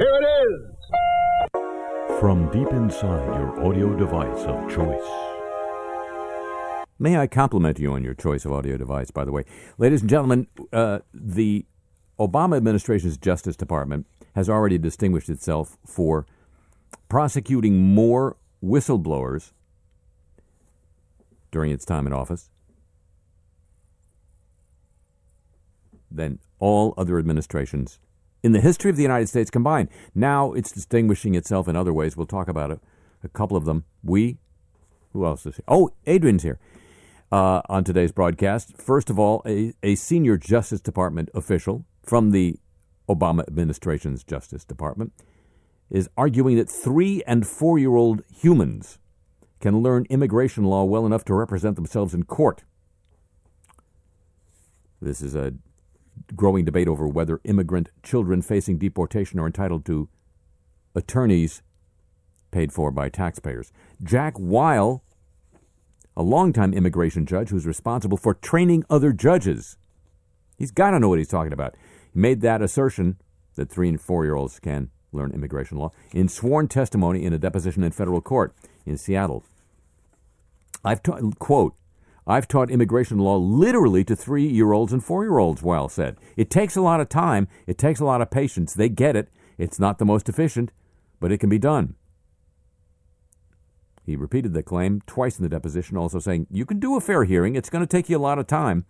Here it is. From deep inside your audio device of choice. May I compliment you on your choice of audio device, by the way? Ladies and gentlemen, uh, the Obama administration's Justice Department has already distinguished itself for prosecuting more whistleblowers during its time in office than all other administrations in the history of the United States combined. Now it's distinguishing itself in other ways. We'll talk about it, a couple of them. We, who else is here? Oh, Adrian's here uh, on today's broadcast. First of all, a, a senior Justice Department official from the Obama administration's Justice Department is arguing that three and four year old humans can learn immigration law well enough to represent themselves in court. This is a growing debate over whether immigrant children facing deportation are entitled to attorneys paid for by taxpayers. Jack Weil, a longtime immigration judge who's responsible for training other judges, he's got to know what he's talking about. He made that assertion that three and four year olds can learn immigration law in sworn testimony in a deposition in federal court in Seattle. I've taught, quote, I've taught immigration law literally to three year olds and four year olds, Weil said. It takes a lot of time, it takes a lot of patience. They get it. It's not the most efficient, but it can be done. He repeated the claim twice in the deposition, also saying, You can do a fair hearing, it's going to take you a lot of time.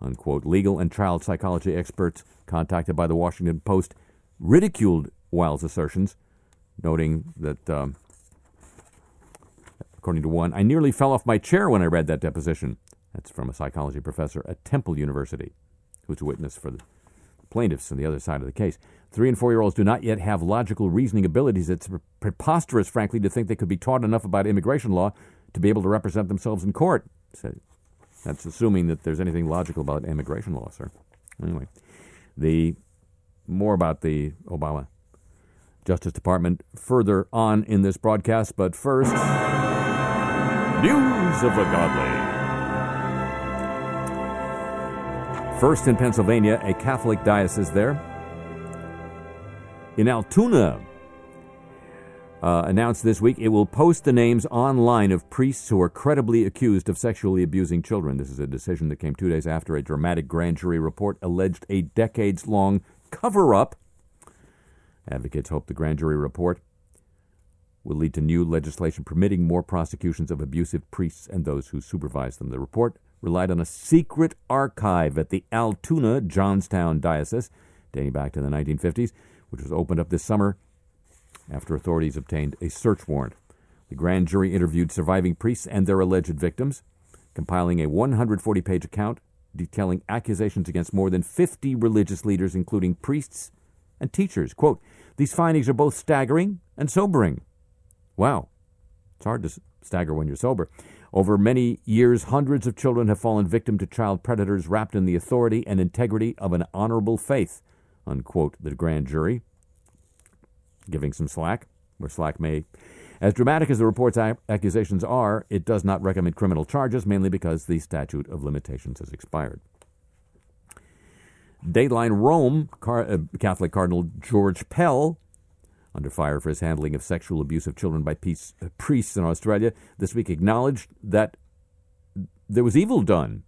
Unquote. Legal and child psychology experts contacted by the Washington Post ridiculed Weil's assertions, noting that um, According to one, I nearly fell off my chair when I read that deposition. That's from a psychology professor at Temple University, who's a witness for the plaintiffs on the other side of the case. Three and four year olds do not yet have logical reasoning abilities. It's preposterous, frankly, to think they could be taught enough about immigration law to be able to represent themselves in court. So that's assuming that there's anything logical about immigration law, sir. Anyway, the more about the Obama Justice Department further on in this broadcast, but first. News of the Godly. First in Pennsylvania, a Catholic diocese there. In Altoona, uh, announced this week it will post the names online of priests who are credibly accused of sexually abusing children. This is a decision that came two days after a dramatic grand jury report alleged a decades long cover up. Advocates hope the grand jury report will lead to new legislation permitting more prosecutions of abusive priests and those who supervise them. The report relied on a secret archive at the Altoona Johnstown Diocese dating back to the 1950s, which was opened up this summer after authorities obtained a search warrant. The grand jury interviewed surviving priests and their alleged victims, compiling a 140 page account detailing accusations against more than 50 religious leaders, including priests and teachers. Quote, These findings are both staggering and sobering. Wow. It's hard to stagger when you're sober. Over many years, hundreds of children have fallen victim to child predators wrapped in the authority and integrity of an honorable faith, unquote, the grand jury, giving some slack, where slack may. As dramatic as the report's accusations are, it does not recommend criminal charges, mainly because the statute of limitations has expired. Dateline Rome, uh, Catholic Cardinal George Pell under fire for his handling of sexual abuse of children by peace, uh, priests in Australia, this week acknowledged that there was evil done.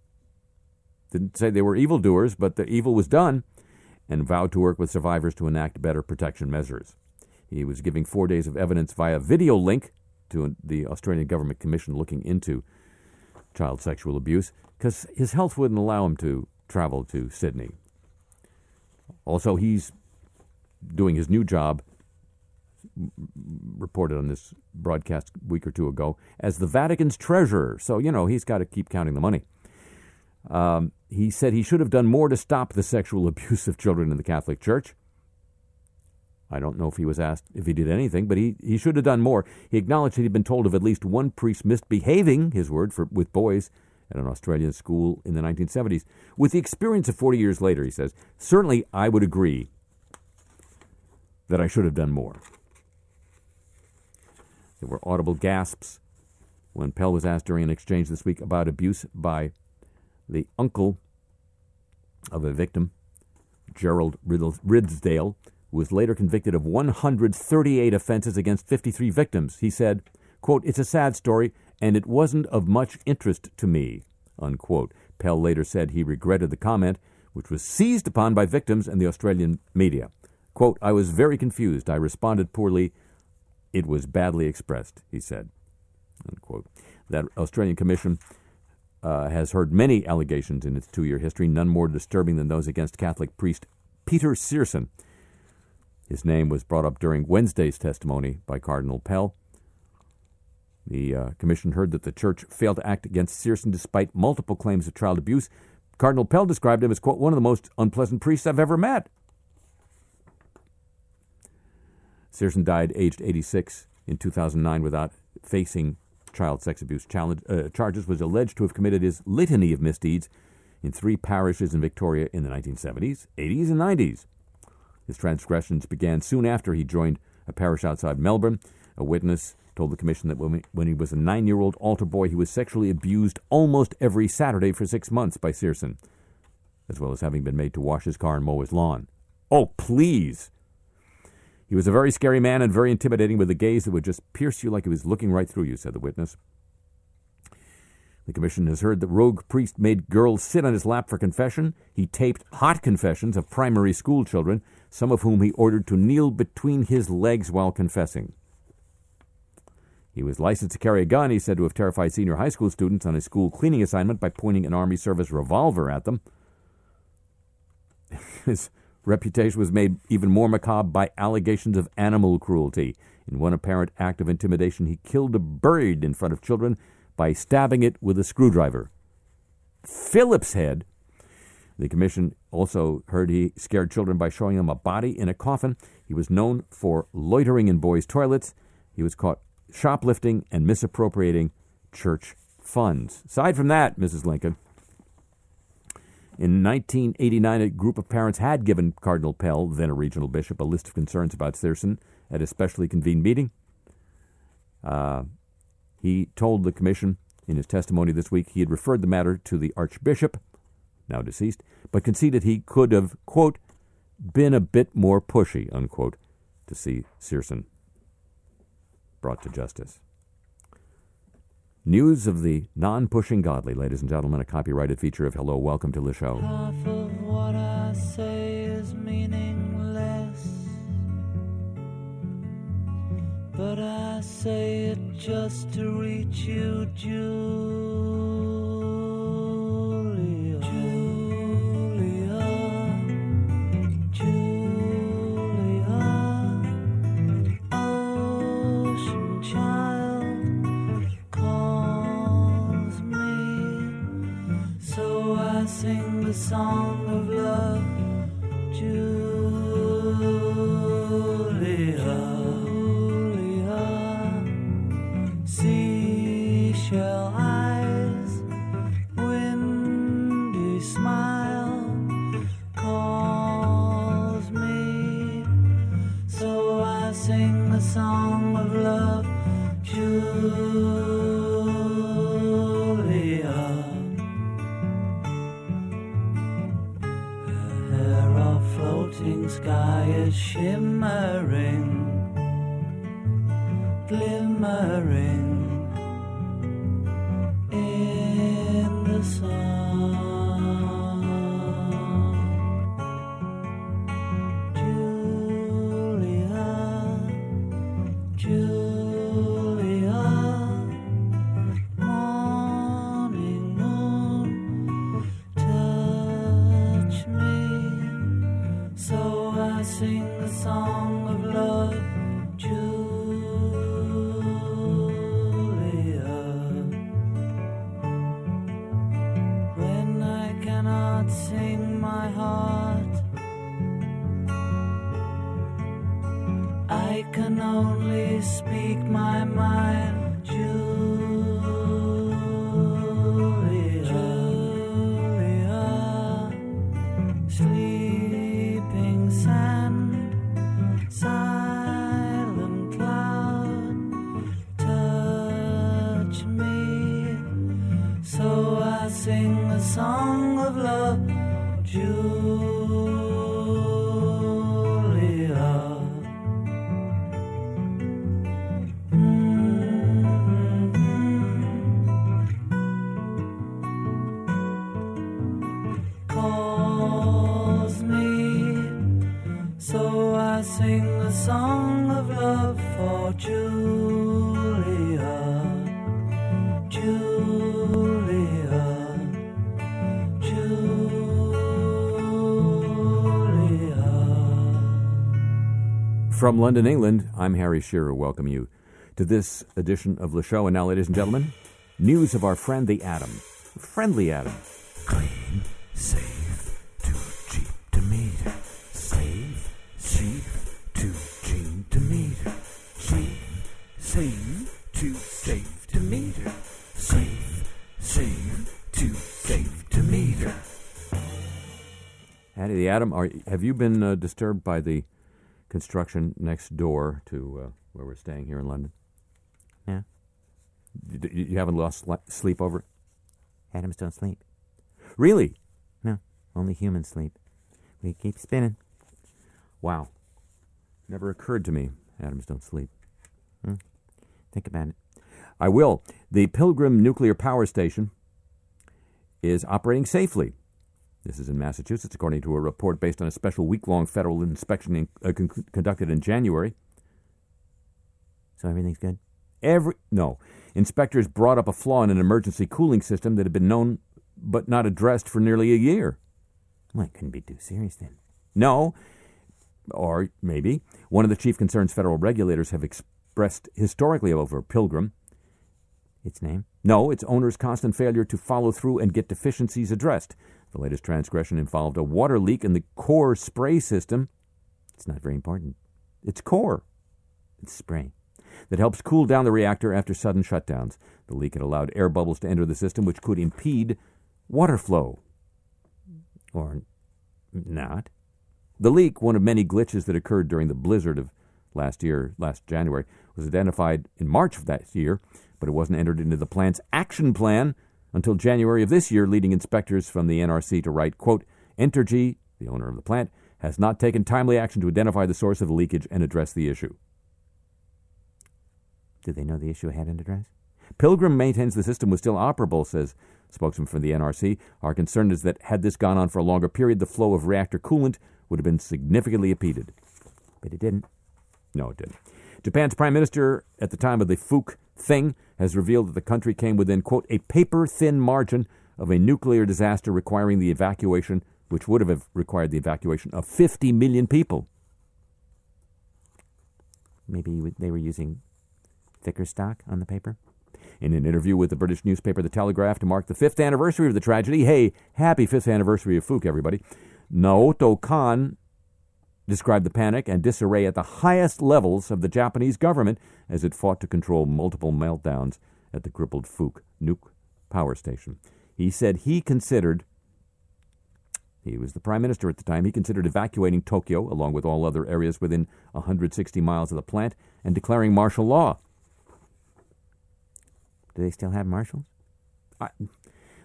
Didn't say they were evildoers, but the evil was done, and vowed to work with survivors to enact better protection measures. He was giving four days of evidence via video link to the Australian Government Commission looking into child sexual abuse because his health wouldn't allow him to travel to Sydney. Also, he's doing his new job reported on this broadcast a week or two ago as the Vatican's treasurer. So, you know, he's got to keep counting the money. Um, he said he should have done more to stop the sexual abuse of children in the Catholic Church. I don't know if he was asked if he did anything, but he, he should have done more. He acknowledged that he'd been told of at least one priest misbehaving, his word, for, with boys at an Australian school in the 1970s. With the experience of 40 years later, he says, certainly I would agree that I should have done more. There were audible gasps when Pell was asked during an exchange this week about abuse by the uncle of a victim, Gerald Ridsdale, who was later convicted of 138 offenses against 53 victims. He said, quote, It's a sad story, and it wasn't of much interest to me, unquote. Pell later said he regretted the comment, which was seized upon by victims and the Australian media. Quote, I was very confused. I responded poorly. It was badly expressed, he said. Unquote. That Australian Commission uh, has heard many allegations in its two year history, none more disturbing than those against Catholic priest Peter Searson. His name was brought up during Wednesday's testimony by Cardinal Pell. The uh, commission heard that the church failed to act against Searson despite multiple claims of child abuse. Cardinal Pell described him as, quote, one of the most unpleasant priests I've ever met. Searson died aged 86 in 2009 without facing child sex abuse uh, charges, was alleged to have committed his litany of misdeeds in three parishes in Victoria in the 1970s, 80s, and 90s. His transgressions began soon after he joined a parish outside Melbourne. A witness told the commission that when he was a nine year old altar boy, he was sexually abused almost every Saturday for six months by Searson, as well as having been made to wash his car and mow his lawn. Oh, please! He was a very scary man and very intimidating with a gaze that would just pierce you like he was looking right through you, said the witness. The commission has heard that rogue priest made girls sit on his lap for confession. He taped hot confessions of primary school children, some of whom he ordered to kneel between his legs while confessing. He was licensed to carry a gun. He said to have terrified senior high school students on a school cleaning assignment by pointing an Army service revolver at them. His reputation was made even more macabre by allegations of animal cruelty. In one apparent act of intimidation, he killed a bird in front of children by stabbing it with a screwdriver. Phillips Head. The commission also heard he scared children by showing them a body in a coffin. He was known for loitering in boys' toilets. He was caught shoplifting and misappropriating church funds. Aside from that, Mrs. Lincoln, in 1989, a group of parents had given Cardinal Pell, then a regional bishop, a list of concerns about Searson at a specially convened meeting. Uh, he told the commission in his testimony this week he had referred the matter to the archbishop, now deceased, but conceded he could have, quote, been a bit more pushy, unquote, to see Searson brought to justice. News of the non pushing godly, ladies and gentlemen, a copyrighted feature of Hello, Welcome to the show. Half of what I say is meaningless. But I say it just to reach you, Julia. Song of love, sing the song of love, From London, England, I'm Harry Shearer. Welcome you to this edition of the show. And now, ladies and gentlemen, news of our friend the Atom. Friendly Atom. Clean, safe, too cheap to meter. Safe, cheap, too cheap to meter. Cheap, safe, too safe to meter. Safe, safe, too safe to meter. Hattie the Atom, are, have you been uh, disturbed by the construction next door to uh, where we're staying here in London? Yeah. You, you- you haven't lost sleep over it? Atoms don't sleep. Really? No, only humans sleep. We keep spinning. Wow. Never occurred to me. Atoms don't sleep. Think about it. I will. The Pilgrim Nuclear Power Station is operating safely. This is in Massachusetts, according to a report based on a special week long federal inspection in, uh, con- conducted in January. So everything's good? Every no, inspectors brought up a flaw in an emergency cooling system that had been known but not addressed for nearly a year. Well, it couldn't be too serious then. No, or maybe one of the chief concerns federal regulators have expressed historically over Pilgrim. Its name? No, its owner's constant failure to follow through and get deficiencies addressed. The latest transgression involved a water leak in the core spray system. It's not very important. Its core It's spray. that helps cool down the reactor after sudden shutdowns. The leak had allowed air bubbles to enter the system, which could impede water flow. Or not. The leak, one of many glitches that occurred during the blizzard of last year, last January, was identified in March of that year, but it wasn't entered into the plant's action plan until January of this year, leading inspectors from the NRC to write, quote, Entergy, the owner of the plant, has not taken timely action to identify the source of the leakage and address the issue. Did they know the issue had an address? Pilgrim maintains the system was still operable, says spokesman for the NRC. Our concern is that had this gone on for a longer period, the flow of reactor coolant would have been significantly impeded. But it didn't. No, it didn't. Japan's prime minister at the time of the Fuke thing has revealed that the country came within, quote, a paper thin margin of a nuclear disaster requiring the evacuation, which would have required the evacuation of 50 million people. Maybe they were using thicker stock on the paper? In an interview with the British newspaper The Telegraph to mark the fifth anniversary of the tragedy, hey, happy fifth anniversary of Fuke, everybody, Naoto Kan described the panic and disarray at the highest levels of the Japanese government as it fought to control multiple meltdowns at the crippled Fuke nuke power station. He said he considered, he was the prime minister at the time, he considered evacuating Tokyo, along with all other areas within 160 miles of the plant, and declaring martial law. Do they still have marshals?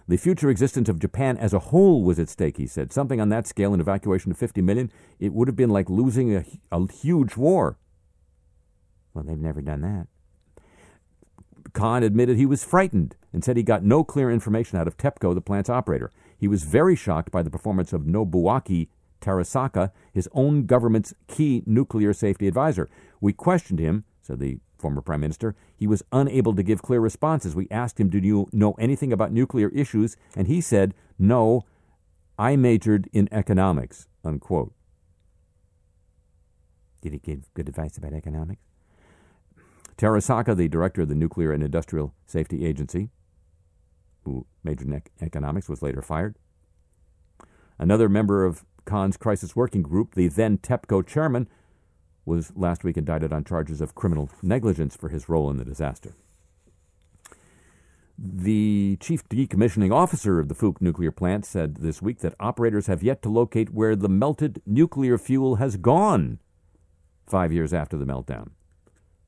The future existence of Japan as a whole was at stake, he said. Something on that scale, an evacuation of 50 million, it would have been like losing a, a huge war. Well, they've never done that. Kan admitted he was frightened and said he got no clear information out of TEPCO, the plant's operator. He was very shocked by the performance of Nobuaki Terasaka, his own government's key nuclear safety advisor. We questioned him, said the former prime minister. He was unable to give clear responses. We asked him, Do you know anything about nuclear issues? And he said, No, I majored in economics. Unquote. Did he give good advice about economics? Terasaka, the director of the Nuclear and Industrial Safety Agency, who majored in ec- economics, was later fired. Another member of Kan's crisis working group, the then TEPCO chairman, was last week indicted on charges of criminal negligence for his role in the disaster. The chief decommissioning officer of the Fuke nuclear plant said this week that operators have yet to locate where the melted nuclear fuel has gone five years after the meltdown.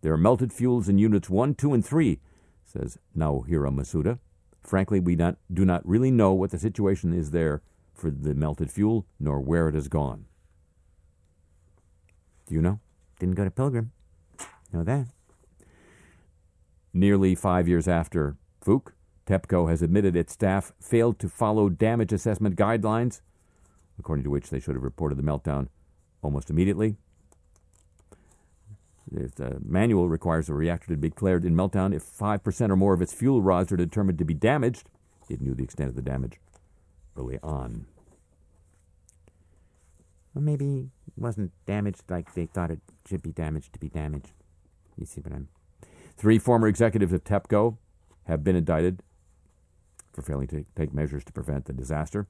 There are melted fuels in units 1, 2, and 3, says Naohiro Masuda. Frankly, we not, do not really know what the situation is there for the melted fuel, nor where it has gone. Do you know? Didn't go to Pilgrim. Know that. Nearly five years after Fuke, TEPCO has admitted its staff failed to follow damage assessment guidelines, according to which they should have reported the meltdown almost immediately. If the manual requires a reactor to be declared in meltdown if 5% or more of its fuel rods are determined to be damaged. It knew the extent of the damage early on. Well, maybe wasn't damaged like they thought it should be damaged to be damaged. You see what I'm. Three former executives of TEPCO have been indicted for failing to take measures to prevent the disaster.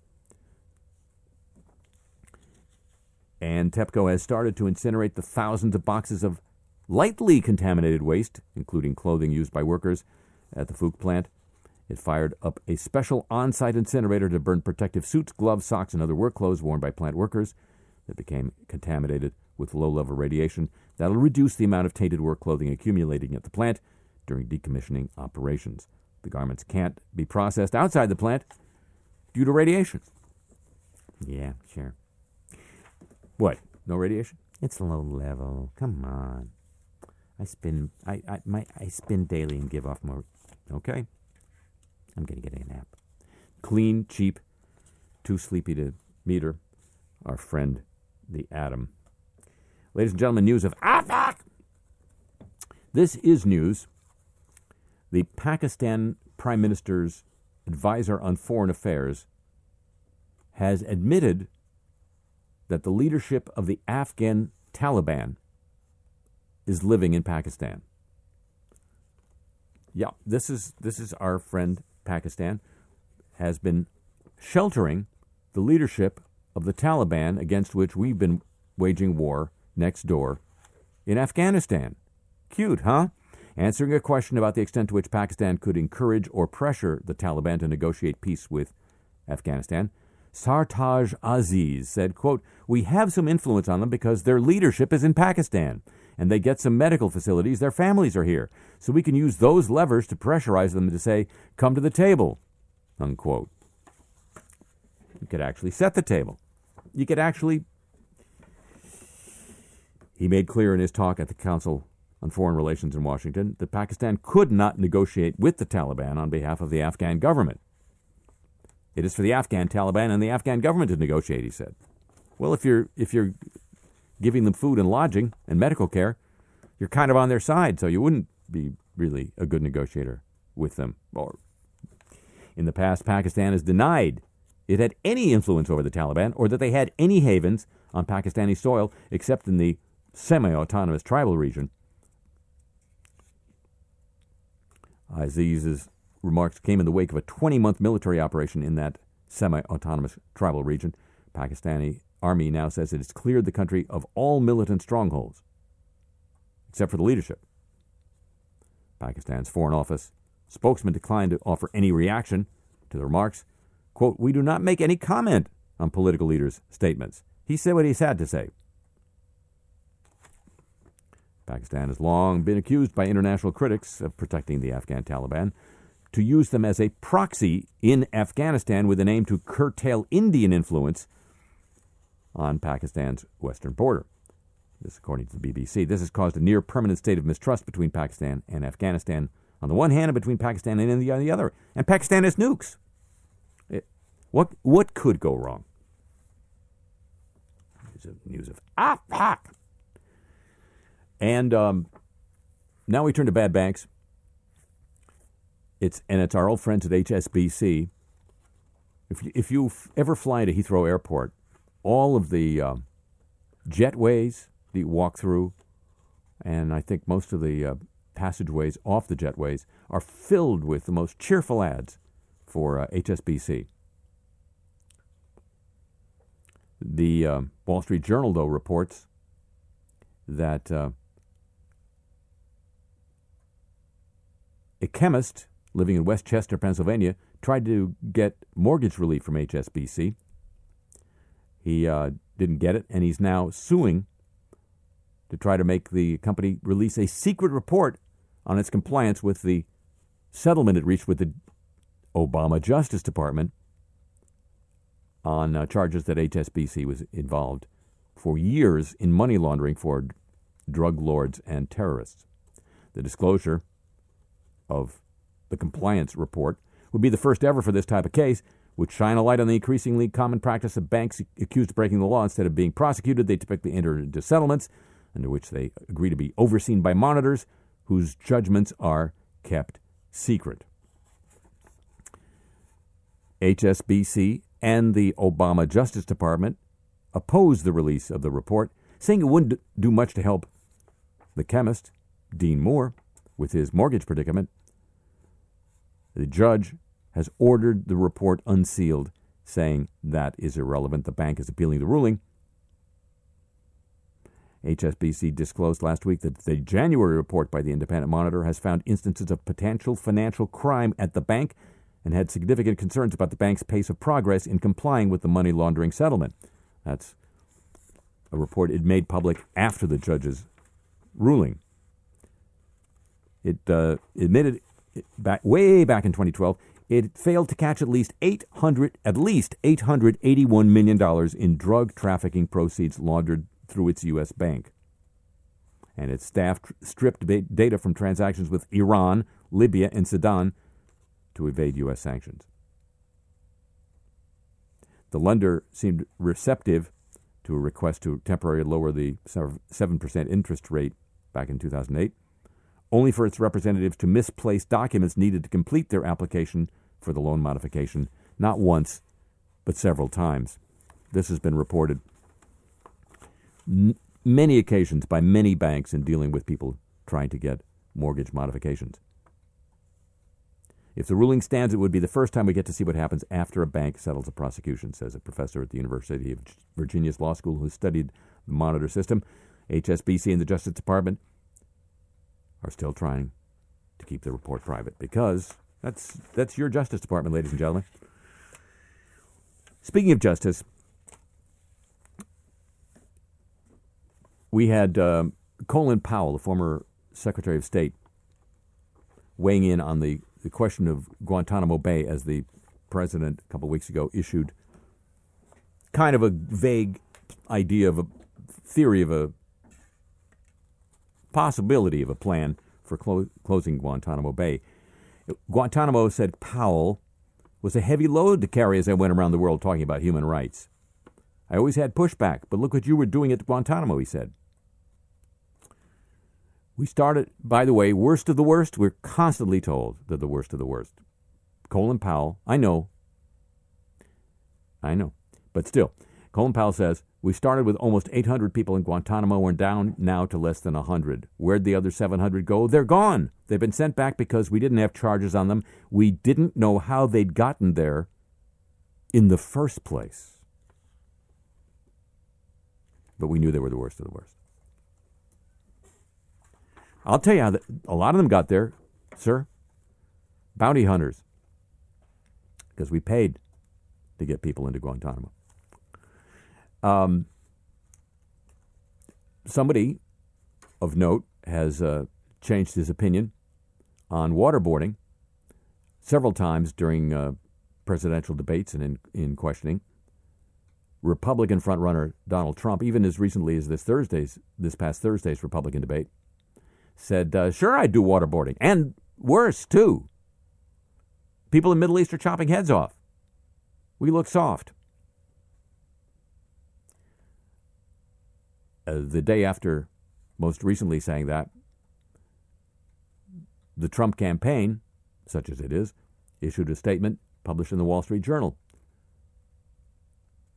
And TEPCO has started to incinerate the thousands of boxes of lightly contaminated waste, including clothing used by workers at the Fuchs plant. It fired up a special on site incinerator to burn protective suits, gloves, socks, and other work clothes worn by plant workers that became contaminated with low level radiation. That'll reduce the amount of tainted work clothing accumulating at the plant during decommissioning operations. The garments can't be processed outside the plant due to radiation. Yeah, sure. What? No radiation? It's low level. Come on. I spin. I I my I spin daily and give off more. Okay. I'm gonna get a nap. Clean, cheap, too sleepy to meter. Our friend, the atom. Ladies and gentlemen, news of AfPak. This is news. The Pakistan Prime Minister's advisor on foreign affairs has admitted that the leadership of the Afghan Taliban is living in Pakistan. Yeah, this is this is our friend Pakistan has been sheltering the leadership of the Taliban against which we've been waging war next door in Afghanistan. Cute, huh? Answering a question about the extent to which Pakistan could encourage or pressure the Taliban to negotiate peace with Afghanistan, Sartaj Aziz said, quote, We have some influence on them because their leadership is in Pakistan and they get some medical facilities. Their families are here. So we can use those levers to pressurize them to say, Come to the table, unquote. You could actually set the table. You could actually. He made clear in his talk at the Council on Foreign Relations in Washington that Pakistan could not negotiate with the Taliban on behalf of the Afghan government. It is for the Afghan Taliban and the Afghan government to negotiate, he said. Well, if you're if you're giving them food and lodging and medical care, you're kind of on their side, so you wouldn't be really a good negotiator with them. Or in the past, Pakistan has denied it had any influence over the Taliban or that they had any havens on Pakistani soil except in the semi-autonomous tribal region. Aziz's remarks came in the wake of a 20 month military operation in that semi autonomous tribal region. Pakistani army now says it has cleared the country of all militant strongholds, except for the leadership. Pakistan's Foreign Office spokesman declined to offer any reaction to the remarks. Quote, We do not make any comment on political leaders' statements. He said what he had to say. Pakistan has long been accused by international critics of protecting the Afghan Taliban to use them as a proxy in Afghanistan with an aim to curtail Indian influence on Pakistan's western border. This, according to the BBC. This has caused a near permanent state of mistrust between Pakistan and Afghanistan on the one hand, and between Pakistan and India on the other. And Pakistan has nukes. What what could go wrong? News of, ah fuck. And um, now we turn to bad banks. It's and it's our old friends at HSBC. If you, if you ever fly to Heathrow Airport, all of the uh, jetways that you walk through, and I think most of the uh, passageways off the jetways are filled with the most cheerful ads for uh, HSBC. The uh, Wall Street Journal, though, reports that uh, a chemist living in West Chester, Pennsylvania, tried to get mortgage relief from HSBC. He uh, didn't get it, and he's now suing to try to make the company release a secret report on its compliance with the settlement it reached with the Obama Justice Department on uh, charges that HSBC was involved for years in money laundering for drug lords and terrorists. The disclosure of the compliance report would be the first ever for this type of case, would shine a light on the increasingly common practice of banks accused of breaking the law. Instead of being prosecuted, they typically enter into settlements under which they agree to be overseen by monitors whose judgments are kept secret. HSBC and the Obama Justice Department opposed the release of the report, saying it wouldn't do much to help the chemist, Dean Moore, with his mortgage predicament. The judge has ordered the report unsealed, saying that is irrelevant. The bank is appealing the ruling. HSBC disclosed last week that the January report by the Independent Monitor has found instances of potential financial crime at the bank and had significant concerns about the bank's pace of progress in complying with the money laundering settlement. That's a report it made public after the judge's ruling. It uh, admitted back way back in 2012 it failed to catch at least 800 at least 881 million dollars in drug trafficking proceeds laundered through its US bank. And its staff tr- stripped ba- data from transactions with Iran, Libya, and Sudan to evade U.S. sanctions. The lender seemed receptive to a request to temporarily lower the 7% interest rate back in 2008, only for its representatives to misplace documents needed to complete their application for the loan modification, not once, but several times. This has been reported n- many occasions by many banks in dealing with people trying to get mortgage modifications. If the ruling stands, it would be the first time we get to see what happens after a bank settles a prosecution, says a professor at the University of Virginia's Law School who studied the monitor system. HSBC and the Justice Department are still trying to keep the report private because that's, that's your Justice Department, ladies and gentlemen. Speaking of justice, we had um, Colin Powell, the former Secretary of State, weighing in on the the question of Guantanamo Bay, as the president a couple of weeks ago issued kind of a vague idea of a theory of a possibility of a plan for clo- closing Guantanamo Bay. Guantanamo, said Powell, was a heavy load to carry as I went around the world talking about human rights. I always had pushback, but look what you were doing at Guantanamo, he said. We started, by the way, worst of the worst. We're constantly told that the worst of the worst. Colin Powell, I know. I know. But still, Colin Powell says, We started with almost 800 people in Guantanamo. We're down now to less than 100. Where'd the other 700 go? They're gone. They've been sent back because we didn't have charges on them. We didn't know how they'd gotten there in the first place. But we knew they were the worst of the worst. I'll tell you how the, a lot of them got there, sir. Bounty hunters. Because we paid to get people into Guantanamo. Um, somebody of note has uh, changed his opinion on waterboarding several times during uh, presidential debates and in, in questioning. Republican frontrunner Donald Trump, even as recently as this Thursday's, this past Thursday's Republican debate, said, uh, Sure, I do waterboarding. And worse, too. People in the Middle East are chopping heads off. We look soft. Uh, the day after, most recently saying that, the Trump campaign, such as it is, issued a statement published in the Wall Street Journal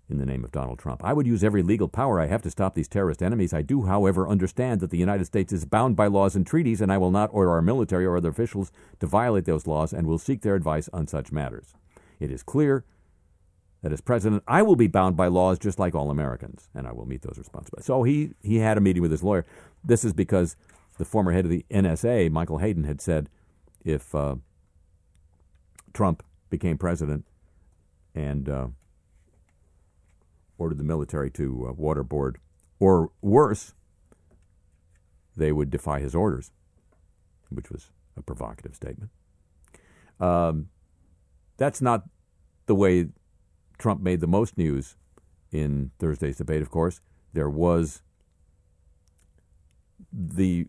in the name of Donald Trump. I would use every legal power I have to stop these terrorist enemies. I do, however, understand that the United States is bound by laws and treaties, and I will not order our military or other officials to violate those laws and will seek their advice on such matters. It is clear that as president, I will be bound by laws just like all Americans, and I will meet those responsibilities. So he, he had a meeting with his lawyer. This is because the former head of the NSA, Michael Hayden, had said if uh, Trump became president and uh, ordered the military to uh, waterboard, or worse, they would defy his orders, which was a provocative statement. Um, that's not the way Trump made the most news in Thursday's debate, of course. There was the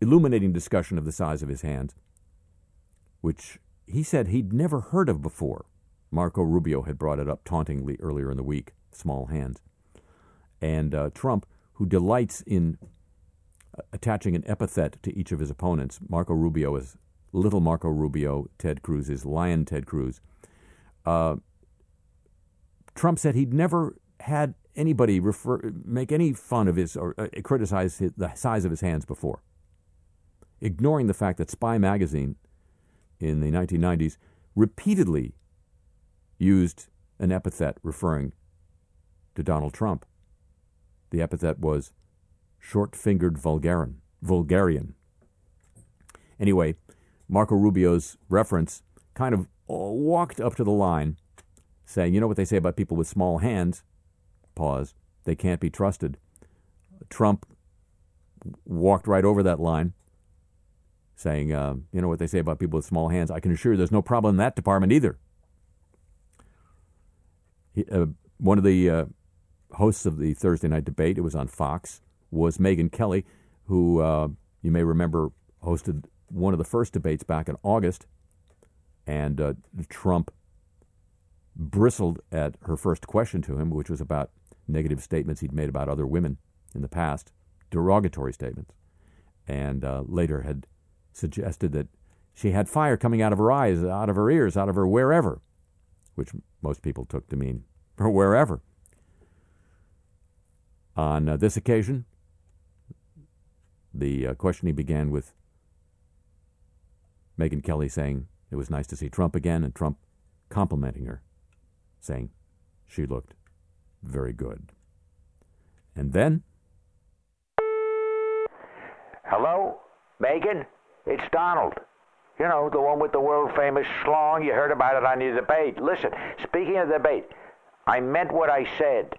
illuminating discussion of the size of his hands, which he said he'd never heard of before. Marco Rubio had brought it up tauntingly earlier in the week small hands. And uh, Trump, who delights in uh, attaching an epithet to each of his opponents. Marco Rubio is little Marco Rubio. Ted Cruz is lion Ted Cruz. Uh, Trump said he'd never had anybody refer, make any fun of his or uh, criticize his, the size of his hands before, ignoring the fact that Spy magazine in the 1990s repeatedly used an epithet referring to Donald Trump. The epithet was short-fingered vulgarian. vulgarian. Anyway, Marco Rubio's reference kind of walked up to the line saying, you know what they say about people with small hands? Pause. They can't be trusted. Trump walked right over that line, saying, uh, you know what they say about people with small hands? I can assure you there's no problem in that department either. He, uh, one of the uh, hosts of the Thursday night debate, it was on Fox, was Megyn Kelly, who uh, you may remember hosted one of the first debates back in August. And uh, Trump bristled at her first question to him, which was about negative statements he'd made about other women in the past, derogatory statements, and uh, later had suggested that she had fire coming out of her eyes, out of her ears, out of her wherever, which most people took to mean her wherever. On uh, this occasion, the uh, questioning began with Megyn Kelly saying it was nice to see Trump again, and Trump complimenting her saying she looked very good. And then. Hello, Megan? It's Donald. You know, the one with the world famous schlong. You heard about it on your debate. Listen, speaking of the debate, I meant what I said.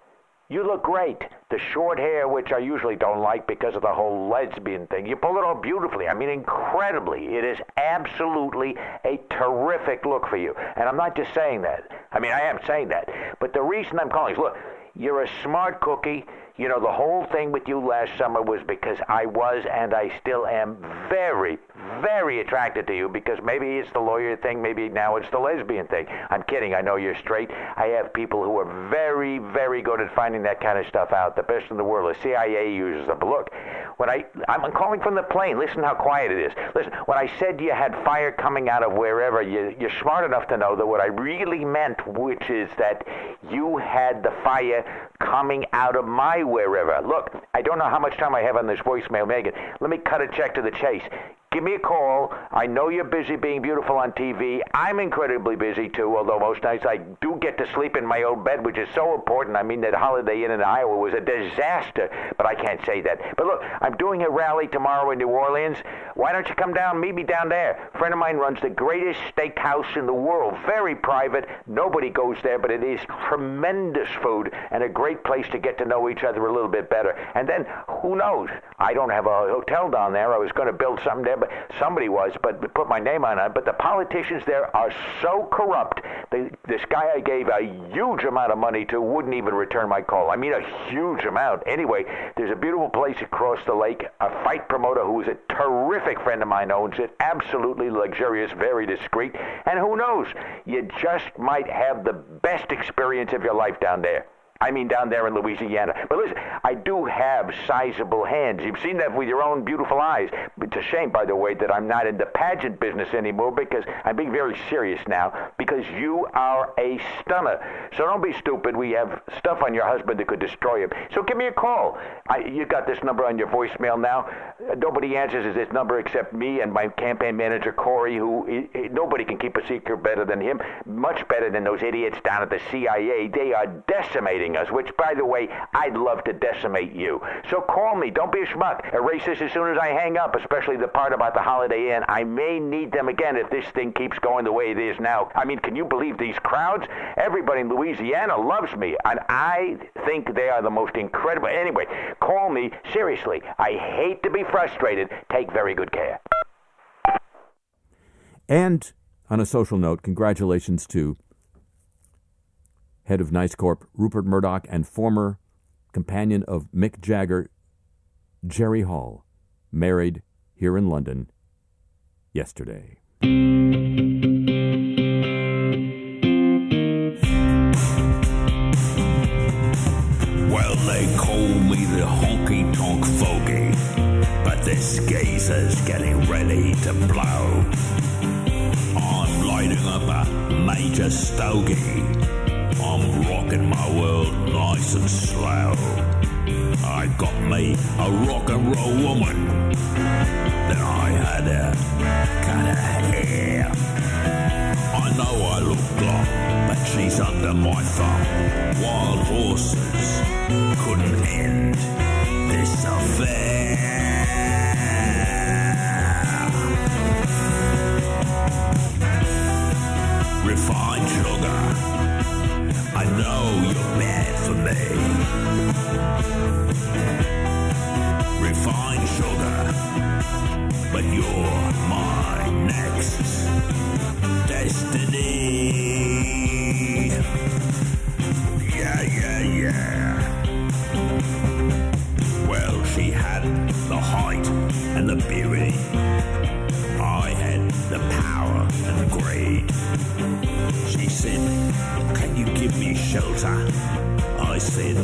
You look great. The short hair, which I usually don't like because of the whole lesbian thing, you pull it off beautifully. I mean, incredibly. It is absolutely a terrific look for you. And I'm not just saying that. I mean, I am saying that. But the reason I'm calling is look, you're a smart cookie. You know, the whole thing with you last summer was because I was and I still am very, very attracted to you because maybe it's the lawyer thing, maybe now it's the lesbian thing. I'm kidding. I know you're straight. I have people who are very, very good at finding that kind of stuff out. The best in the world. The CIA uses them. But look, when I I'm calling from the plane. Listen how quiet it is. Listen, when I said you had fire coming out of wherever, you, you're smart enough to know that what I really meant, which is that you had the fire coming out of my wherever. Look, I don't know how much time I have on this voicemail, Megan. Let me cut a check to the chase. Give me a call. I know you're busy being beautiful on TV. I'm incredibly busy too, although most nights I do get to sleep in my own bed, which is so important. I mean, that Holiday Inn in Iowa was a disaster, but I can't say that. But look, I'm doing a rally tomorrow in New Orleans. Why don't you come down, meet me down there? A friend of mine runs the greatest steakhouse in the world, very private. Nobody goes there, but it is tremendous food and a great place to get to know each other a little bit better. And then, who knows? I don't have a hotel down there. I was going to build something there, but somebody was, but put my name on it. But the politicians there are so corrupt. This guy I gave a huge amount of money to wouldn't even return my call. I mean, a huge amount. Anyway, there's a beautiful place across the lake. A fight promoter who is a terrific friend of mine owns it. Absolutely luxurious, very discreet. And who knows? You just might have the best experience of your life down there. I mean, down there in Louisiana. But listen, I do have sizable hands. You've seen that with your own beautiful eyes. It's a shame, by the way, that I'm not in the pageant business anymore because I'm being very serious now because you are a stunner. So don't be stupid. We have stuff on your husband that could destroy him. So give me a call. I, you got this number on your voicemail now. Nobody answers this number except me and my campaign manager, Corey, who i- i- nobody can keep a secret better than him. Much better than those idiots down at the CIA. They are decimating us, which, by the way, I'd love to decimate you. So call me. Don't be a schmuck. Erase this as soon as I hang up, especially the part about the Holiday Inn. I may need them again if this thing keeps going the way it is now. I mean, can you believe these crowds? Everybody in Louisiana loves me, and I think they are the most incredible. Anyway, call me. Seriously, I hate to be frustrated. Take very good care. And on a social note, congratulations to head of News Corp, Rupert Murdoch, and former companion of Mick Jagger, Jerry Hall, married here in London yesterday. Well, they call me the honky tonk fogey, but this geezer's getting ready to blow. I'm lighting up a major stogie. I'm rocking my world nice and slow. I got me a rock and roll woman. Then I had her cut her hair. I know I look glum, but she's under my thumb. Wild horses couldn't end this affair. Refined sugar, know you're bad for me. Refined sugar, but you're my next destiny. Yeah, yeah, yeah. Well, she had the height and the beauty. I had the power and the greed. She said, Can you give me shelter? I said,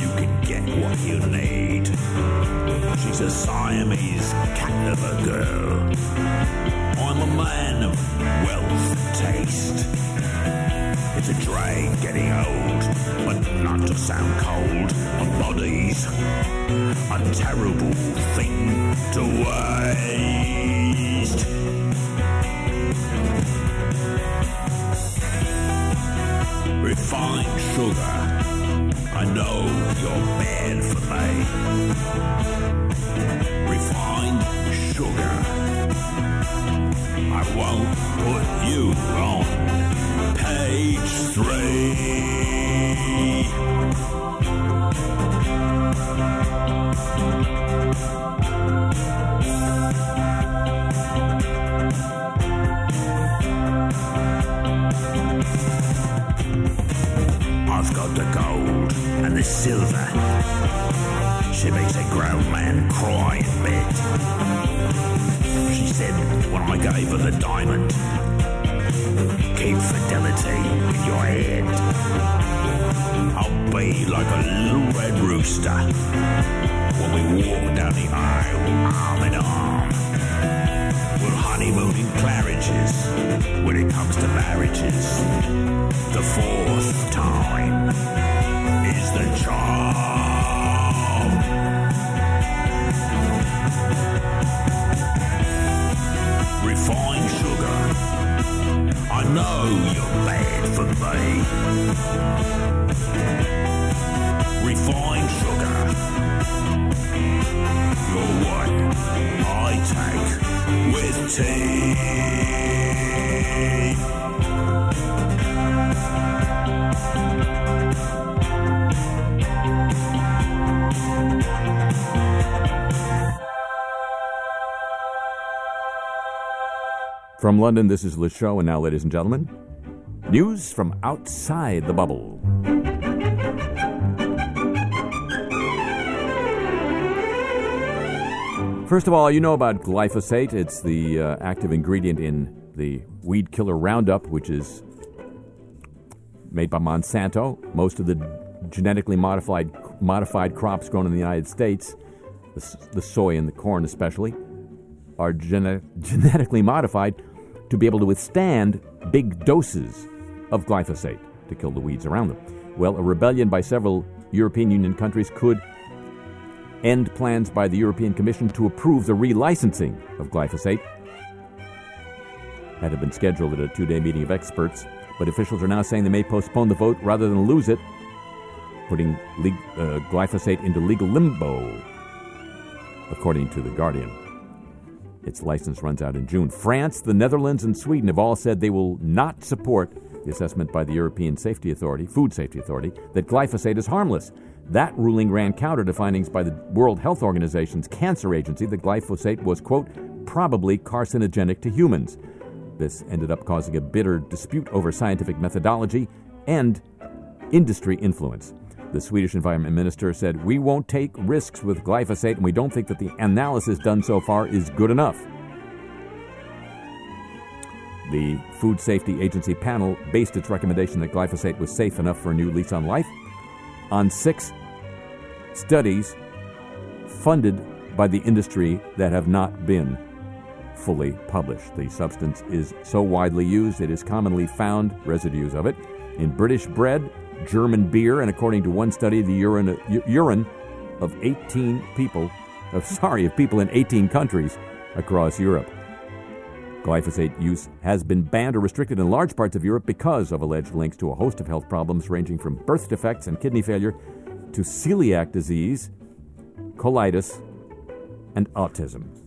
You can get what you need. She's a Siamese cat of a girl. I'm a man of wealth and taste. It's a drag getting old, but not to sound cold. A body's a terrible thing to waste. Sugar, I know you're bad for me. Refined sugar, I won't put you on page three. Silver. She makes a grown man cry in bed. She said when I gave her the diamond, keep fidelity in your head. I'll be like a little red rooster when we walk down the aisle arm in arm. Honeymoon in Claridge's when it comes to marriages. The fourth time the charm. Refined sugar. I know you're bad for me. Refined sugar. You're what I take with tea. From London, this is Le Show, and now, ladies and gentlemen, news from outside the bubble. First of all, you know about glyphosate. It's the uh, active ingredient in the weed killer Roundup, which is made by Monsanto. Most of the genetically modified modified crops grown in the United States, the, the soy and the corn especially, are gene- genetically modified to be able to withstand big doses of glyphosate to kill the weeds around them. Well, a rebellion by several European Union countries could end plans by the European Commission to approve the relicensing of glyphosate. That had been scheduled at a two day meeting of experts, but officials are now saying they may postpone the vote rather than lose it, putting leg- uh, glyphosate into legal limbo, according to The Guardian. Its license runs out in June. France, the Netherlands, and Sweden have all said they will not support the assessment by the European Safety Authority, Food Safety Authority, that glyphosate is harmless. That ruling ran counter to findings by the World Health Organization's cancer agency that glyphosate was, quote, probably carcinogenic to humans. This ended up causing a bitter dispute over scientific methodology and industry influence. The Swedish Environment Minister said, We won't take risks with glyphosate, and we don't think that the analysis done so far is good enough. The Food Safety Agency panel based its recommendation that glyphosate was safe enough for a new lease on life on six studies funded by the industry that have not been fully published. The substance is so widely used, it is commonly found, residues of it, in British bread, German beer, and according to one study, the urine, urine of 18 people, of, sorry, of people in 18 countries across Europe. Glyphosate use has been banned or restricted in large parts of Europe because of alleged links to a host of health problems ranging from birth defects and kidney failure to celiac disease, colitis, and autism.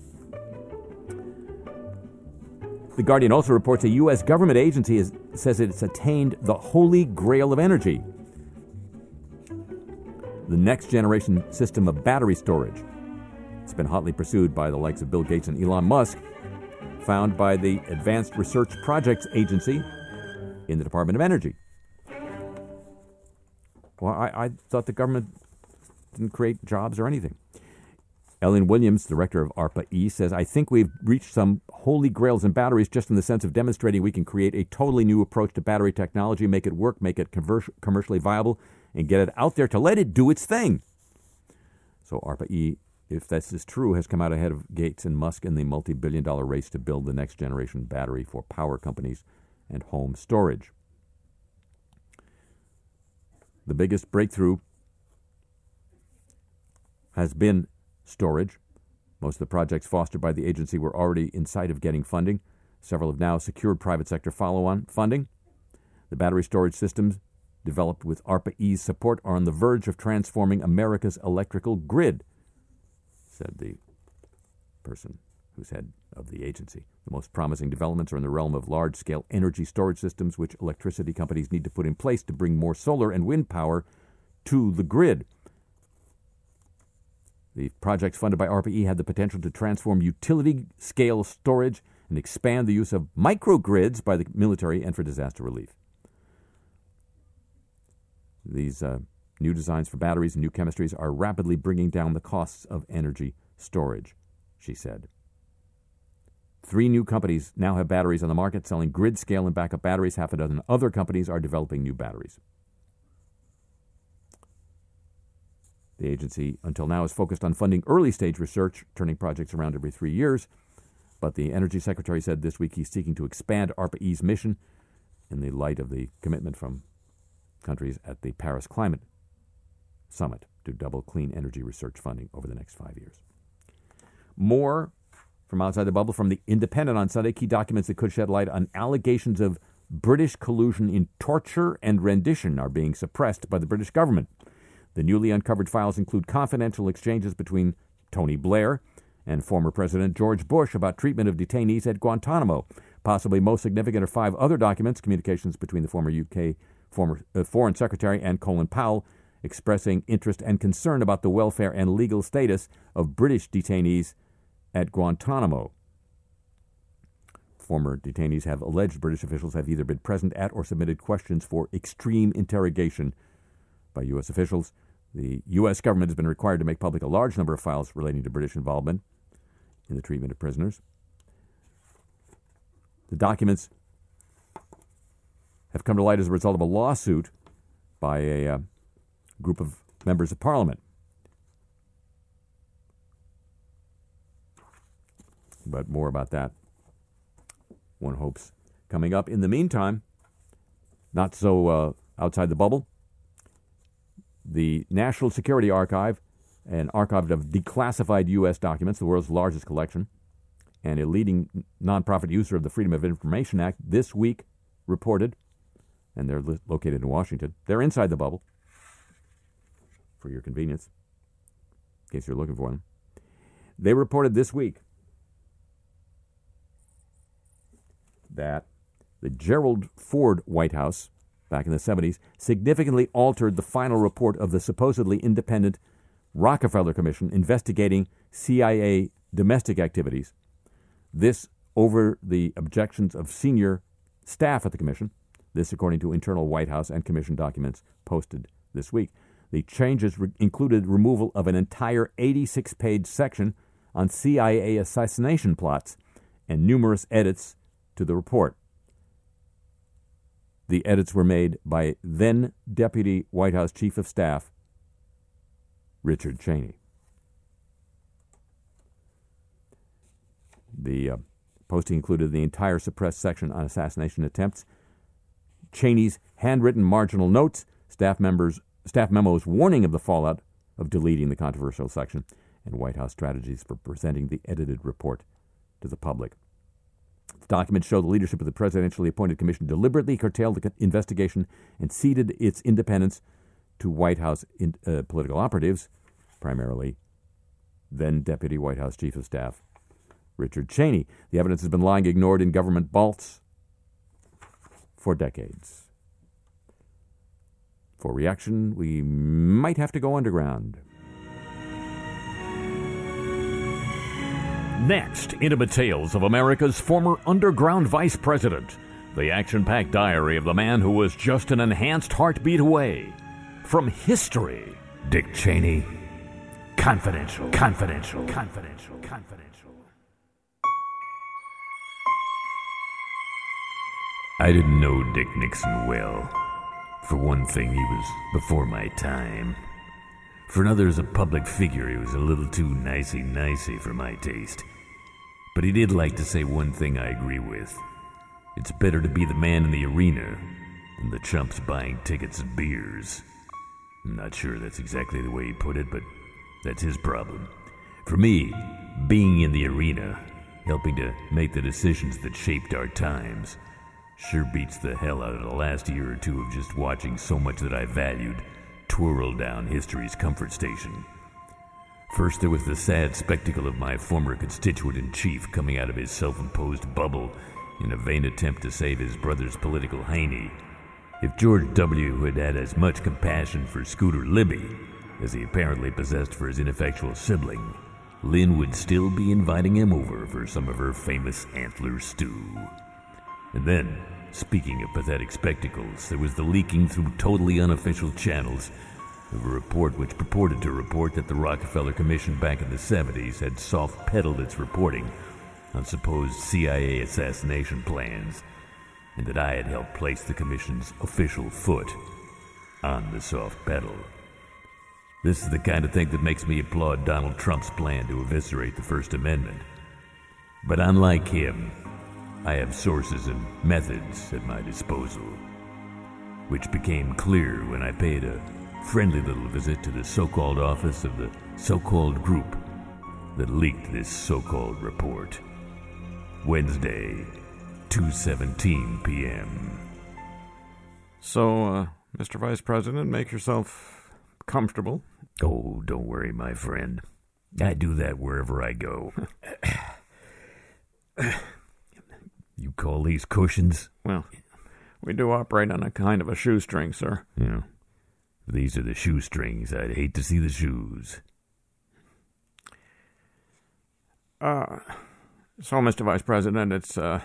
The Guardian also reports a U.S. government agency is, says it's attained the holy grail of energy the next generation system of battery storage. It's been hotly pursued by the likes of Bill Gates and Elon Musk, found by the Advanced Research Projects Agency in the Department of Energy. Well, I, I thought the government didn't create jobs or anything. Ellen Williams, director of ARPA E, says, I think we've reached some holy grails in batteries just in the sense of demonstrating we can create a totally new approach to battery technology, make it work, make it conver- commercially viable, and get it out there to let it do its thing. So ARPA E, if this is true, has come out ahead of Gates and Musk in the multi billion dollar race to build the next generation battery for power companies and home storage. The biggest breakthrough has been storage. Most of the projects fostered by the agency were already in sight of getting funding. Several have now secured private sector follow on funding. The battery storage systems developed with ARPA-E's support are on the verge of transforming America's electrical grid, said the person who's head of the agency. The most promising developments are in the realm of large scale energy storage systems, which electricity companies need to put in place to bring more solar and wind power to the grid. The projects funded by ARPA-E had the potential to transform utility scale storage and expand the use of microgrids by the military and for disaster relief. These uh, new designs for batteries and new chemistries are rapidly bringing down the costs of energy storage, she said. Three new companies now have batteries on the market selling grid scale and backup batteries. Half a dozen other companies are developing new batteries. The agency, until now, is focused on funding early stage research, turning projects around every three years. But the Energy Secretary said this week he's seeking to expand ARPA-E's mission in the light of the commitment from countries at the Paris Climate Summit to double clean energy research funding over the next five years. More from outside the bubble from the Independent on Sunday, key documents that could shed light on allegations of British collusion in torture and rendition are being suppressed by the British government. The newly uncovered files include confidential exchanges between Tony Blair and former President George Bush about treatment of detainees at Guantanamo. Possibly most significant are five other documents communications between the former UK former uh, Foreign Secretary and Colin Powell, expressing interest and concern about the welfare and legal status of British detainees at Guantanamo. Former detainees have alleged British officials have either been present at or submitted questions for extreme interrogation by U.S. officials. The U.S. government has been required to make public a large number of files relating to British involvement in the treatment of prisoners. The documents have come to light as a result of a lawsuit by a uh, group of members of parliament. But more about that, one hopes, coming up. In the meantime, not so uh, outside the bubble, the National Security Archive, an archive of declassified U.S. documents, the world's largest collection, and a leading nonprofit user of the Freedom of Information Act, this week reported and they're located in Washington. They're inside the bubble for your convenience, in case you're looking for them. They reported this week that the Gerald Ford White House back in the 70s significantly altered the final report of the supposedly independent Rockefeller Commission investigating CIA domestic activities. This over the objections of senior staff at the commission this, according to internal White House and Commission documents posted this week. The changes re- included removal of an entire 86 page section on CIA assassination plots and numerous edits to the report. The edits were made by then Deputy White House Chief of Staff Richard Cheney. The uh, posting included the entire suppressed section on assassination attempts, Cheney's handwritten marginal notes, staff members staff memos warning of the fallout of deleting the controversial section, and White House strategies for presenting the edited report to the public. The documents show the leadership of the presidentially appointed commission deliberately curtailed the investigation and ceded its independence to White House in, uh, political operatives, primarily then Deputy White House Chief of Staff Richard Cheney. The evidence has been lying ignored in government vaults for decades. For reaction, we might have to go underground. Next, intimate tales of America's former underground vice president. The action packed diary of the man who was just an enhanced heartbeat away from history. Dick Cheney. Confidential, confidential, confidential, confidential. I didn't know Dick Nixon well. For one thing, he was before my time. For another, as a public figure, he was a little too nicey nicey for my taste. But he did like to say one thing I agree with. It's better to be the man in the arena than the chumps buying tickets and beers. I'm not sure that's exactly the way he put it, but that's his problem. For me, being in the arena, helping to make the decisions that shaped our times, sure beats the hell out of the last year or two of just watching so much that I valued twirl down history's comfort station. First, there was the sad spectacle of my former constituent in chief coming out of his self imposed bubble in a vain attempt to save his brother's political hiney. If George W. had had as much compassion for Scooter Libby as he apparently possessed for his ineffectual sibling, Lynn would still be inviting him over for some of her famous antler stew. And then, speaking of pathetic spectacles, there was the leaking through totally unofficial channels of a report which purported to report that the Rockefeller Commission back in the 70s had soft pedaled its reporting on supposed CIA assassination plans, and that I had helped place the Commission's official foot on the soft pedal. This is the kind of thing that makes me applaud Donald Trump's plan to eviscerate the First Amendment. But unlike him, I have sources and methods at my disposal, which became clear when I paid a friendly little visit to the so called office of the so called group that leaked this so called report. Wednesday, 2:17 p.m. So, uh, Mr. Vice President, make yourself comfortable. Oh, don't worry, my friend. I do that wherever I go. you call these cushions? Well, we do operate on a kind of a shoestring, sir. Yeah. These are the shoestrings. I'd hate to see the shoes. Uh, so, Mr. Vice President, it's uh,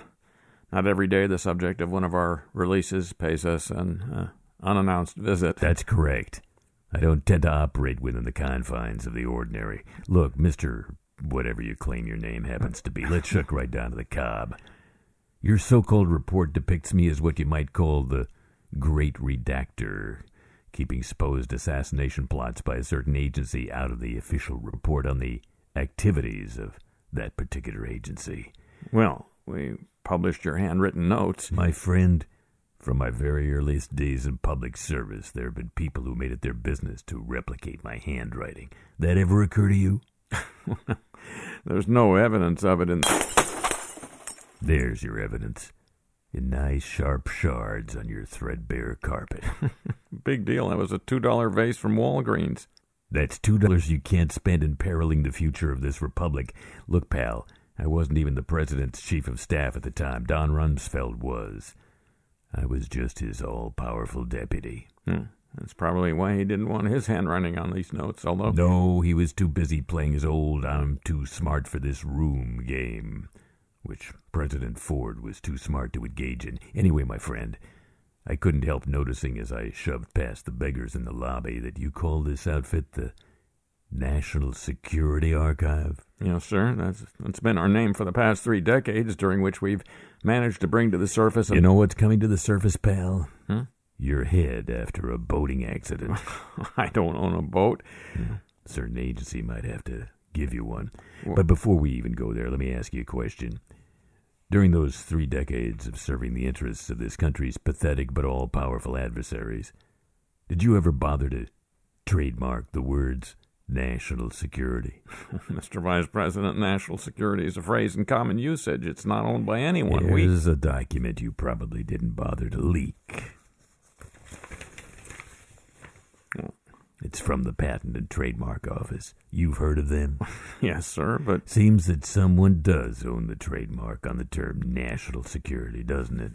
not every day the subject of one of our releases pays us an uh, unannounced visit. That's correct. I don't tend to operate within the confines of the ordinary. Look, Mr. Whatever you claim your name happens to be, let's shuck right down to the cob. Your so called report depicts me as what you might call the great redactor, keeping supposed assassination plots by a certain agency out of the official report on the activities of that particular agency. Well, we published your handwritten notes. My friend, from my very earliest days in public service, there have been people who made it their business to replicate my handwriting. That ever occur to you? There's no evidence of it in. There's your evidence. In nice sharp shards on your threadbare carpet. Big deal. That was a $2 vase from Walgreens. That's two dollars you can't spend imperiling the future of this republic. Look, pal, I wasn't even the president's chief of staff at the time. Don Rumsfeld was. I was just his all powerful deputy. Hmm. That's probably why he didn't want his handwriting on these notes, although. No, he was too busy playing his old I'm too smart for this room game, which President Ford was too smart to engage in. Anyway, my friend, I couldn't help noticing as I shoved past the beggars in the lobby that you call this outfit the National Security Archive. Yes, sir. That's, that's been our name for the past three decades, during which we've managed to bring to the surface. A... You know what's coming to the surface, pal? Huh? Your head after a boating accident. I don't own a boat. Yeah. Certain agency might have to give you one. But before we even go there, let me ask you a question. During those three decades of serving the interests of this country's pathetic but all powerful adversaries, did you ever bother to trademark the words national security? Mr. Vice President, national security is a phrase in common usage. It's not owned by anyone. We Here's a document you probably didn't bother to leak. It's from the Patent and Trademark Office. You've heard of them? Yes, sir, but Seems that someone does own the trademark on the term national security, doesn't it?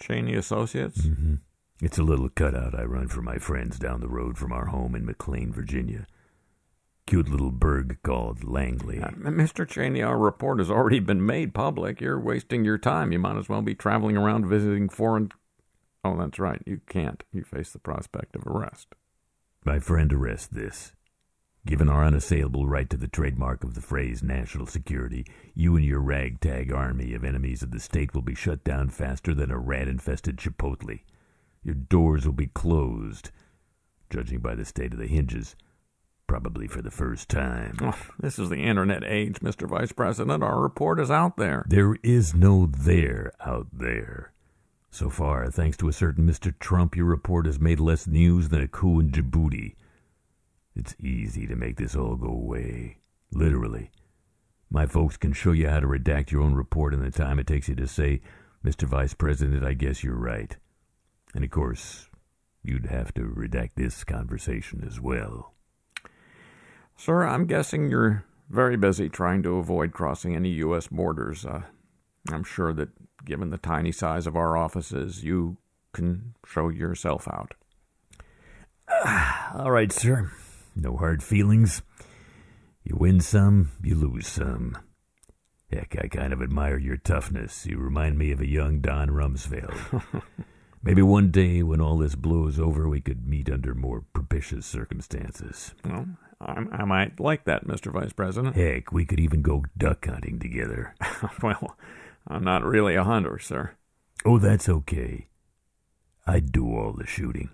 Cheney Associates? Mm-hmm. It's a little cutout I run for my friends down the road from our home in McLean, Virginia. Cute little burg called Langley. Uh, Mr. Cheney, our report has already been made public. You're wasting your time. You might as well be traveling around visiting foreign. Oh, that's right. You can't. You face the prospect of arrest. My friend, arrest this. Given our unassailable right to the trademark of the phrase national security, you and your ragtag army of enemies of the state will be shut down faster than a rat infested chipotle. Your doors will be closed, judging by the state of the hinges, probably for the first time. Oh, this is the internet age, Mr. Vice President. Our report is out there. There is no there out there. So far, thanks to a certain Mr. Trump, your report has made less news than a coup in Djibouti. It's easy to make this all go away. Literally. My folks can show you how to redact your own report in the time it takes you to say, Mr. Vice President, I guess you're right. And of course, you'd have to redact this conversation as well. Sir, I'm guessing you're very busy trying to avoid crossing any U.S. borders. Uh, I'm sure that given the tiny size of our offices, you can show yourself out. All right, sir. No hard feelings. You win some, you lose some. Heck, I kind of admire your toughness. You remind me of a young Don Rumsfeld. Maybe one day when all this blows over, we could meet under more propitious circumstances. Well, I, I might like that, Mr. Vice President. Heck, we could even go duck hunting together. well, I'm not really a hunter, sir. Oh, that's okay. I'd do all the shooting.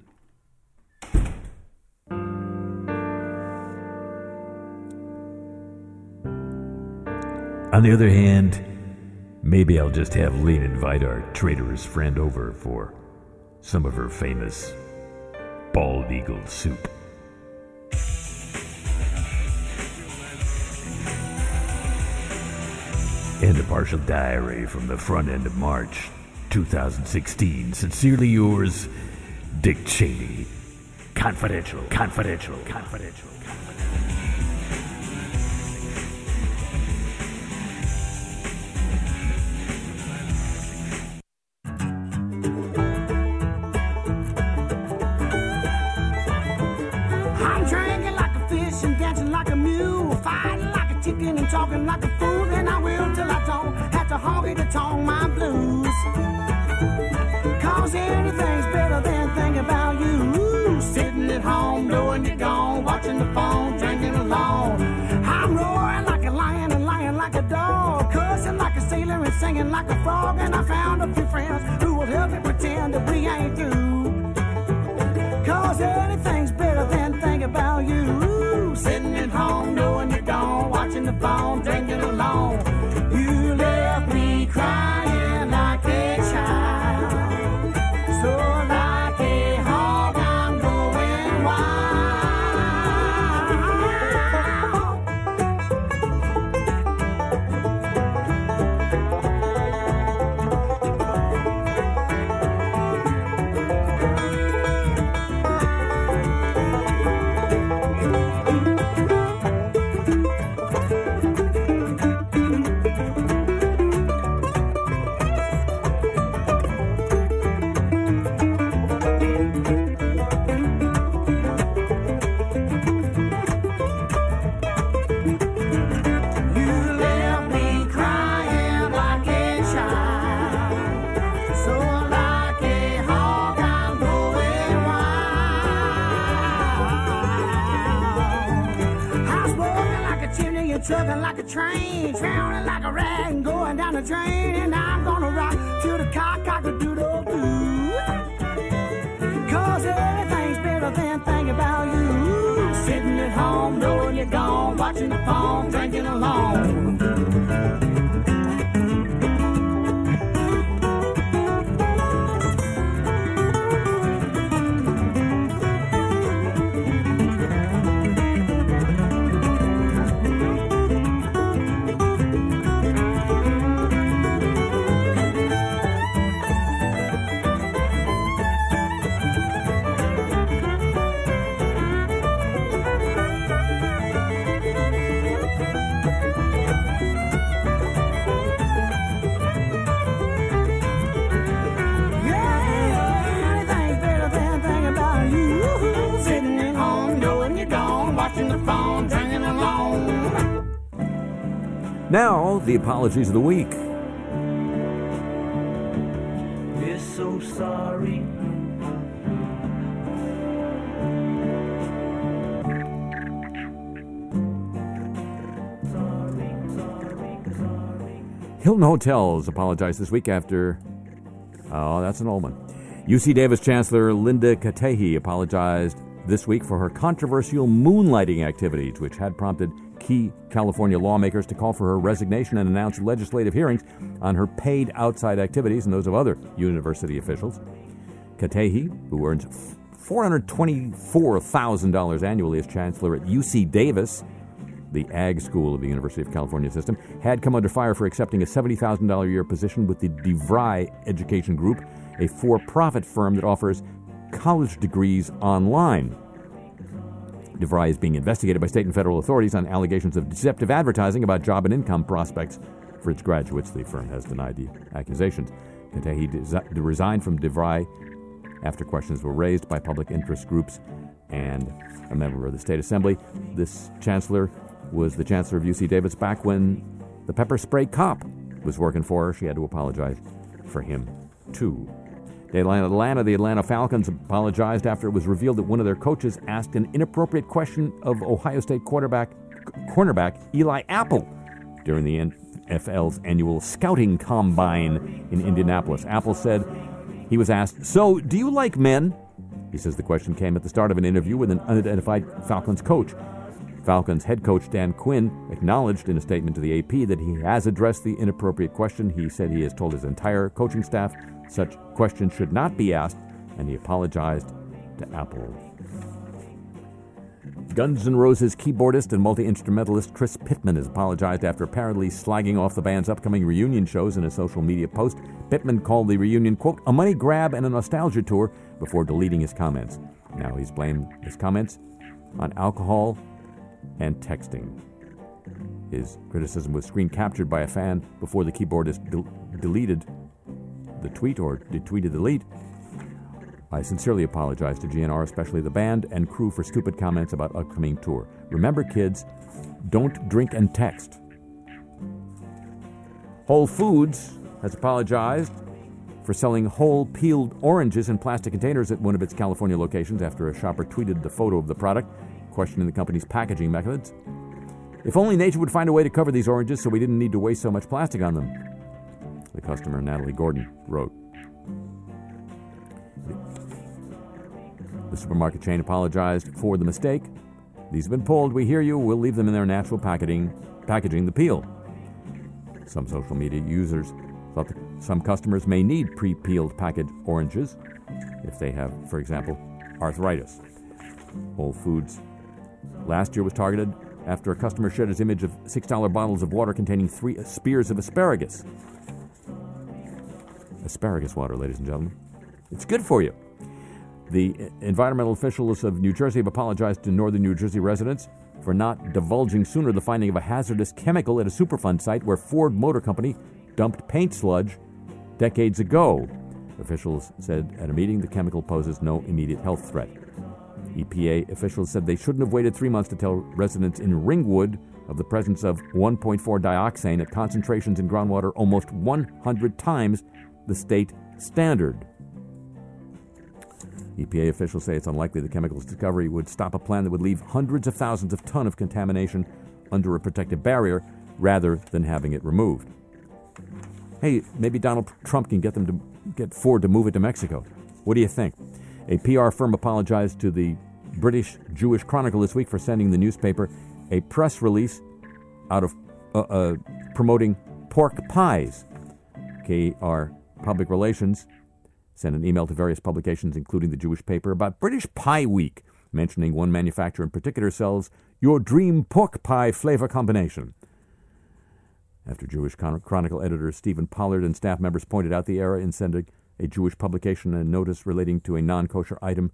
On the other hand, maybe I'll just have Lynn invite our traitorous friend over for some of her famous bald eagle soup. And a partial diary from the front end of March 2016. Sincerely yours, Dick Cheney. Confidential, confidential, confidential. I'm chugging like a train, drowning like a rag and going down the drain. And I'm gonna rock till the cock cock a doodle doo. Cause everything's better than thinking about you. Sitting at home, knowing you're gone, watching the phone, drinking alone. Now, the apologies of the week. We're so sorry. Hilton Hotels apologized this week after. Oh, that's an old one. UC Davis Chancellor Linda Katehi apologized this week for her controversial moonlighting activities, which had prompted key California lawmakers to call for her resignation and announce legislative hearings on her paid outside activities and those of other university officials. Katehi, who earns $424,000 annually as chancellor at UC Davis, the ag school of the University of California system, had come under fire for accepting a $70,000 a year position with the DeVry Education Group, a for profit firm that offers college degrees online. DeVry is being investigated by state and federal authorities on allegations of deceptive advertising about job and income prospects for its graduates. The firm has denied the accusations. Katehi desi- resigned from DeVry after questions were raised by public interest groups and a member of the state assembly. This chancellor was the chancellor of UC Davis back when the pepper spray cop was working for her. She had to apologize for him, too. The Atlanta, the Atlanta Falcons apologized after it was revealed that one of their coaches asked an inappropriate question of Ohio State quarterback cornerback Eli Apple during the NFL's annual scouting combine in Indianapolis. Apple said he was asked, "So, do you like men?" He says the question came at the start of an interview with an unidentified Falcons coach. Falcons head coach Dan Quinn acknowledged in a statement to the AP that he has addressed the inappropriate question. He said he has told his entire coaching staff such questions should not be asked, and he apologized to Apple. Guns N' Roses keyboardist and multi instrumentalist Chris Pittman has apologized after apparently slagging off the band's upcoming reunion shows in a social media post. Pittman called the reunion, quote, a money grab and a nostalgia tour before deleting his comments. Now he's blamed his comments on alcohol and texting. His criticism was screen captured by a fan before the keyboardist del- deleted the tweet or tweeted the lead. I sincerely apologize to GNR, especially the band and crew, for stupid comments about upcoming tour. Remember, kids, don't drink and text. Whole Foods has apologized for selling whole peeled oranges in plastic containers at one of its California locations after a shopper tweeted the photo of the product, questioning the company's packaging methods. If only nature would find a way to cover these oranges so we didn't need to waste so much plastic on them, the customer Natalie Gordon wrote. The supermarket chain apologized for the mistake. These have been pulled. We hear you. We'll leave them in their natural packaging, packaging the peel. Some social media users thought that some customers may need pre-peeled packaged oranges if they have, for example, arthritis. Whole Foods last year was targeted after a customer shared his image of $6 bottles of water containing three spears of asparagus. Asparagus water, ladies and gentlemen. It's good for you. The environmental officials of New Jersey have apologized to northern New Jersey residents for not divulging sooner the finding of a hazardous chemical at a Superfund site where Ford Motor Company dumped paint sludge decades ago. Officials said at a meeting the chemical poses no immediate health threat. EPA officials said they shouldn't have waited three months to tell residents in Ringwood of the presence of 1.4 dioxane at concentrations in groundwater almost 100 times the state standard. EPA officials say it's unlikely the chemical's discovery would stop a plan that would leave hundreds of thousands of tons of contamination under a protective barrier rather than having it removed. Hey, maybe Donald Trump can get them to get Ford to move it to Mexico. What do you think? A PR firm apologized to the British Jewish Chronicle this week for sending the newspaper a press release out of uh, uh, promoting pork pies. KR Public Relations sent an email to various publications, including the Jewish paper, about British Pie Week, mentioning one manufacturer in particular sells your dream pork pie flavor combination. After Jewish Chronicle editor Stephen Pollard and staff members pointed out the error in sending a Jewish publication a notice relating to a non kosher item,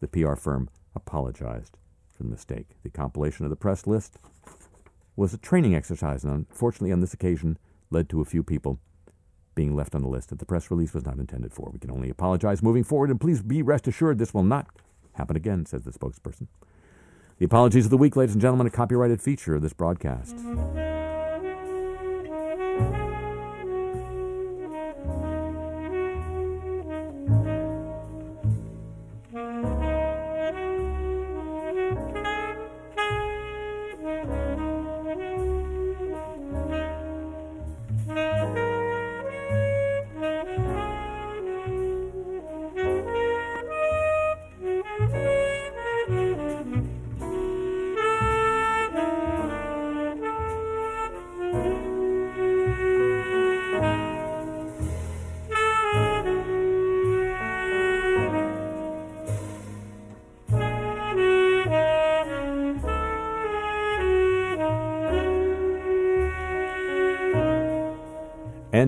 the PR firm apologized for the mistake. The compilation of the press list was a training exercise, and unfortunately, on this occasion, led to a few people being left on the list that the press release was not intended for. We can only apologize moving forward, and please be rest assured this will not happen again, says the spokesperson. The apologies of the week, ladies and gentlemen, a copyrighted feature of this broadcast.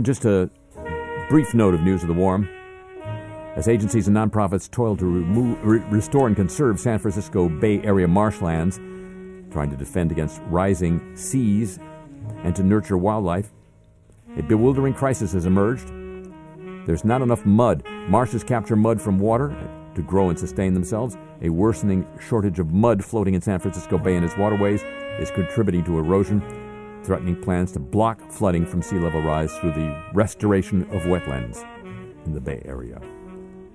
Just a brief note of news of the warm. As agencies and nonprofits toil to remove, re- restore and conserve San Francisco Bay Area marshlands, trying to defend against rising seas and to nurture wildlife, a bewildering crisis has emerged. There's not enough mud. Marshes capture mud from water to grow and sustain themselves. A worsening shortage of mud floating in San Francisco Bay and its waterways is contributing to erosion threatening plans to block flooding from sea level rise through the restoration of wetlands in the Bay Area.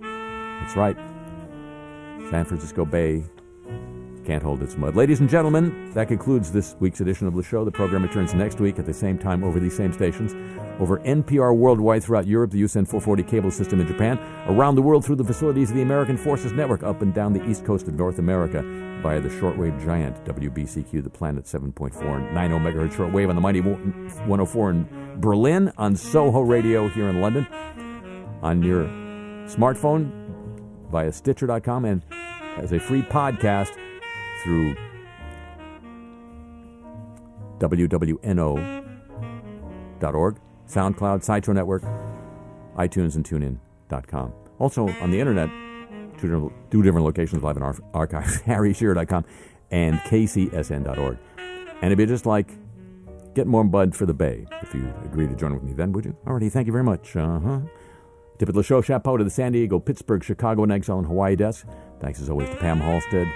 That's right. San Francisco Bay can't hold its mud. Ladies and gentlemen, that concludes this week's edition of the show. The program returns next week at the same time over these same stations, over NPR worldwide throughout Europe, the USEN 440 cable system in Japan, around the world through the facilities of the American Forces Network, up and down the east coast of North America via the shortwave giant WBCQ, the Planet 7.4 90 megahertz shortwave on the mighty 104 in Berlin, on Soho Radio here in London, on your smartphone via Stitcher.com, and as a free podcast through wwno.org, SoundCloud, Sideshow Network, iTunes, and TuneIn.com. Also on the internet, two different, two different locations live in our archives, harryshearer.com and kcsn.org. And if you just like, get more bud for the Bay, if you agree to join with me then, would you? Alrighty, thank you very much. Uh-huh. Tip of the show, chapeau to the San Diego, Pittsburgh, Chicago, and Exile, and Hawaii desk. Thanks as always to Pam Halstead,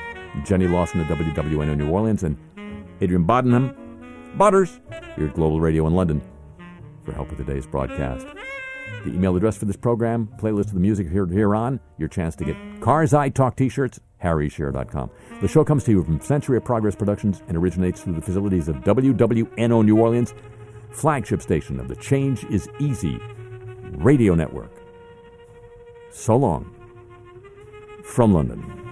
Jenny Lawson at WWNO New Orleans, and Adrian Bodenham, Butters, here at Global Radio in London, for help with today's broadcast. The email address for this program, playlist of the music here, here on, your chance to get Cars I Talk t shirts, harryshearer.com. The show comes to you from Century of Progress Productions and originates through the facilities of WWNO New Orleans, flagship station of the Change is Easy radio network. So long from London.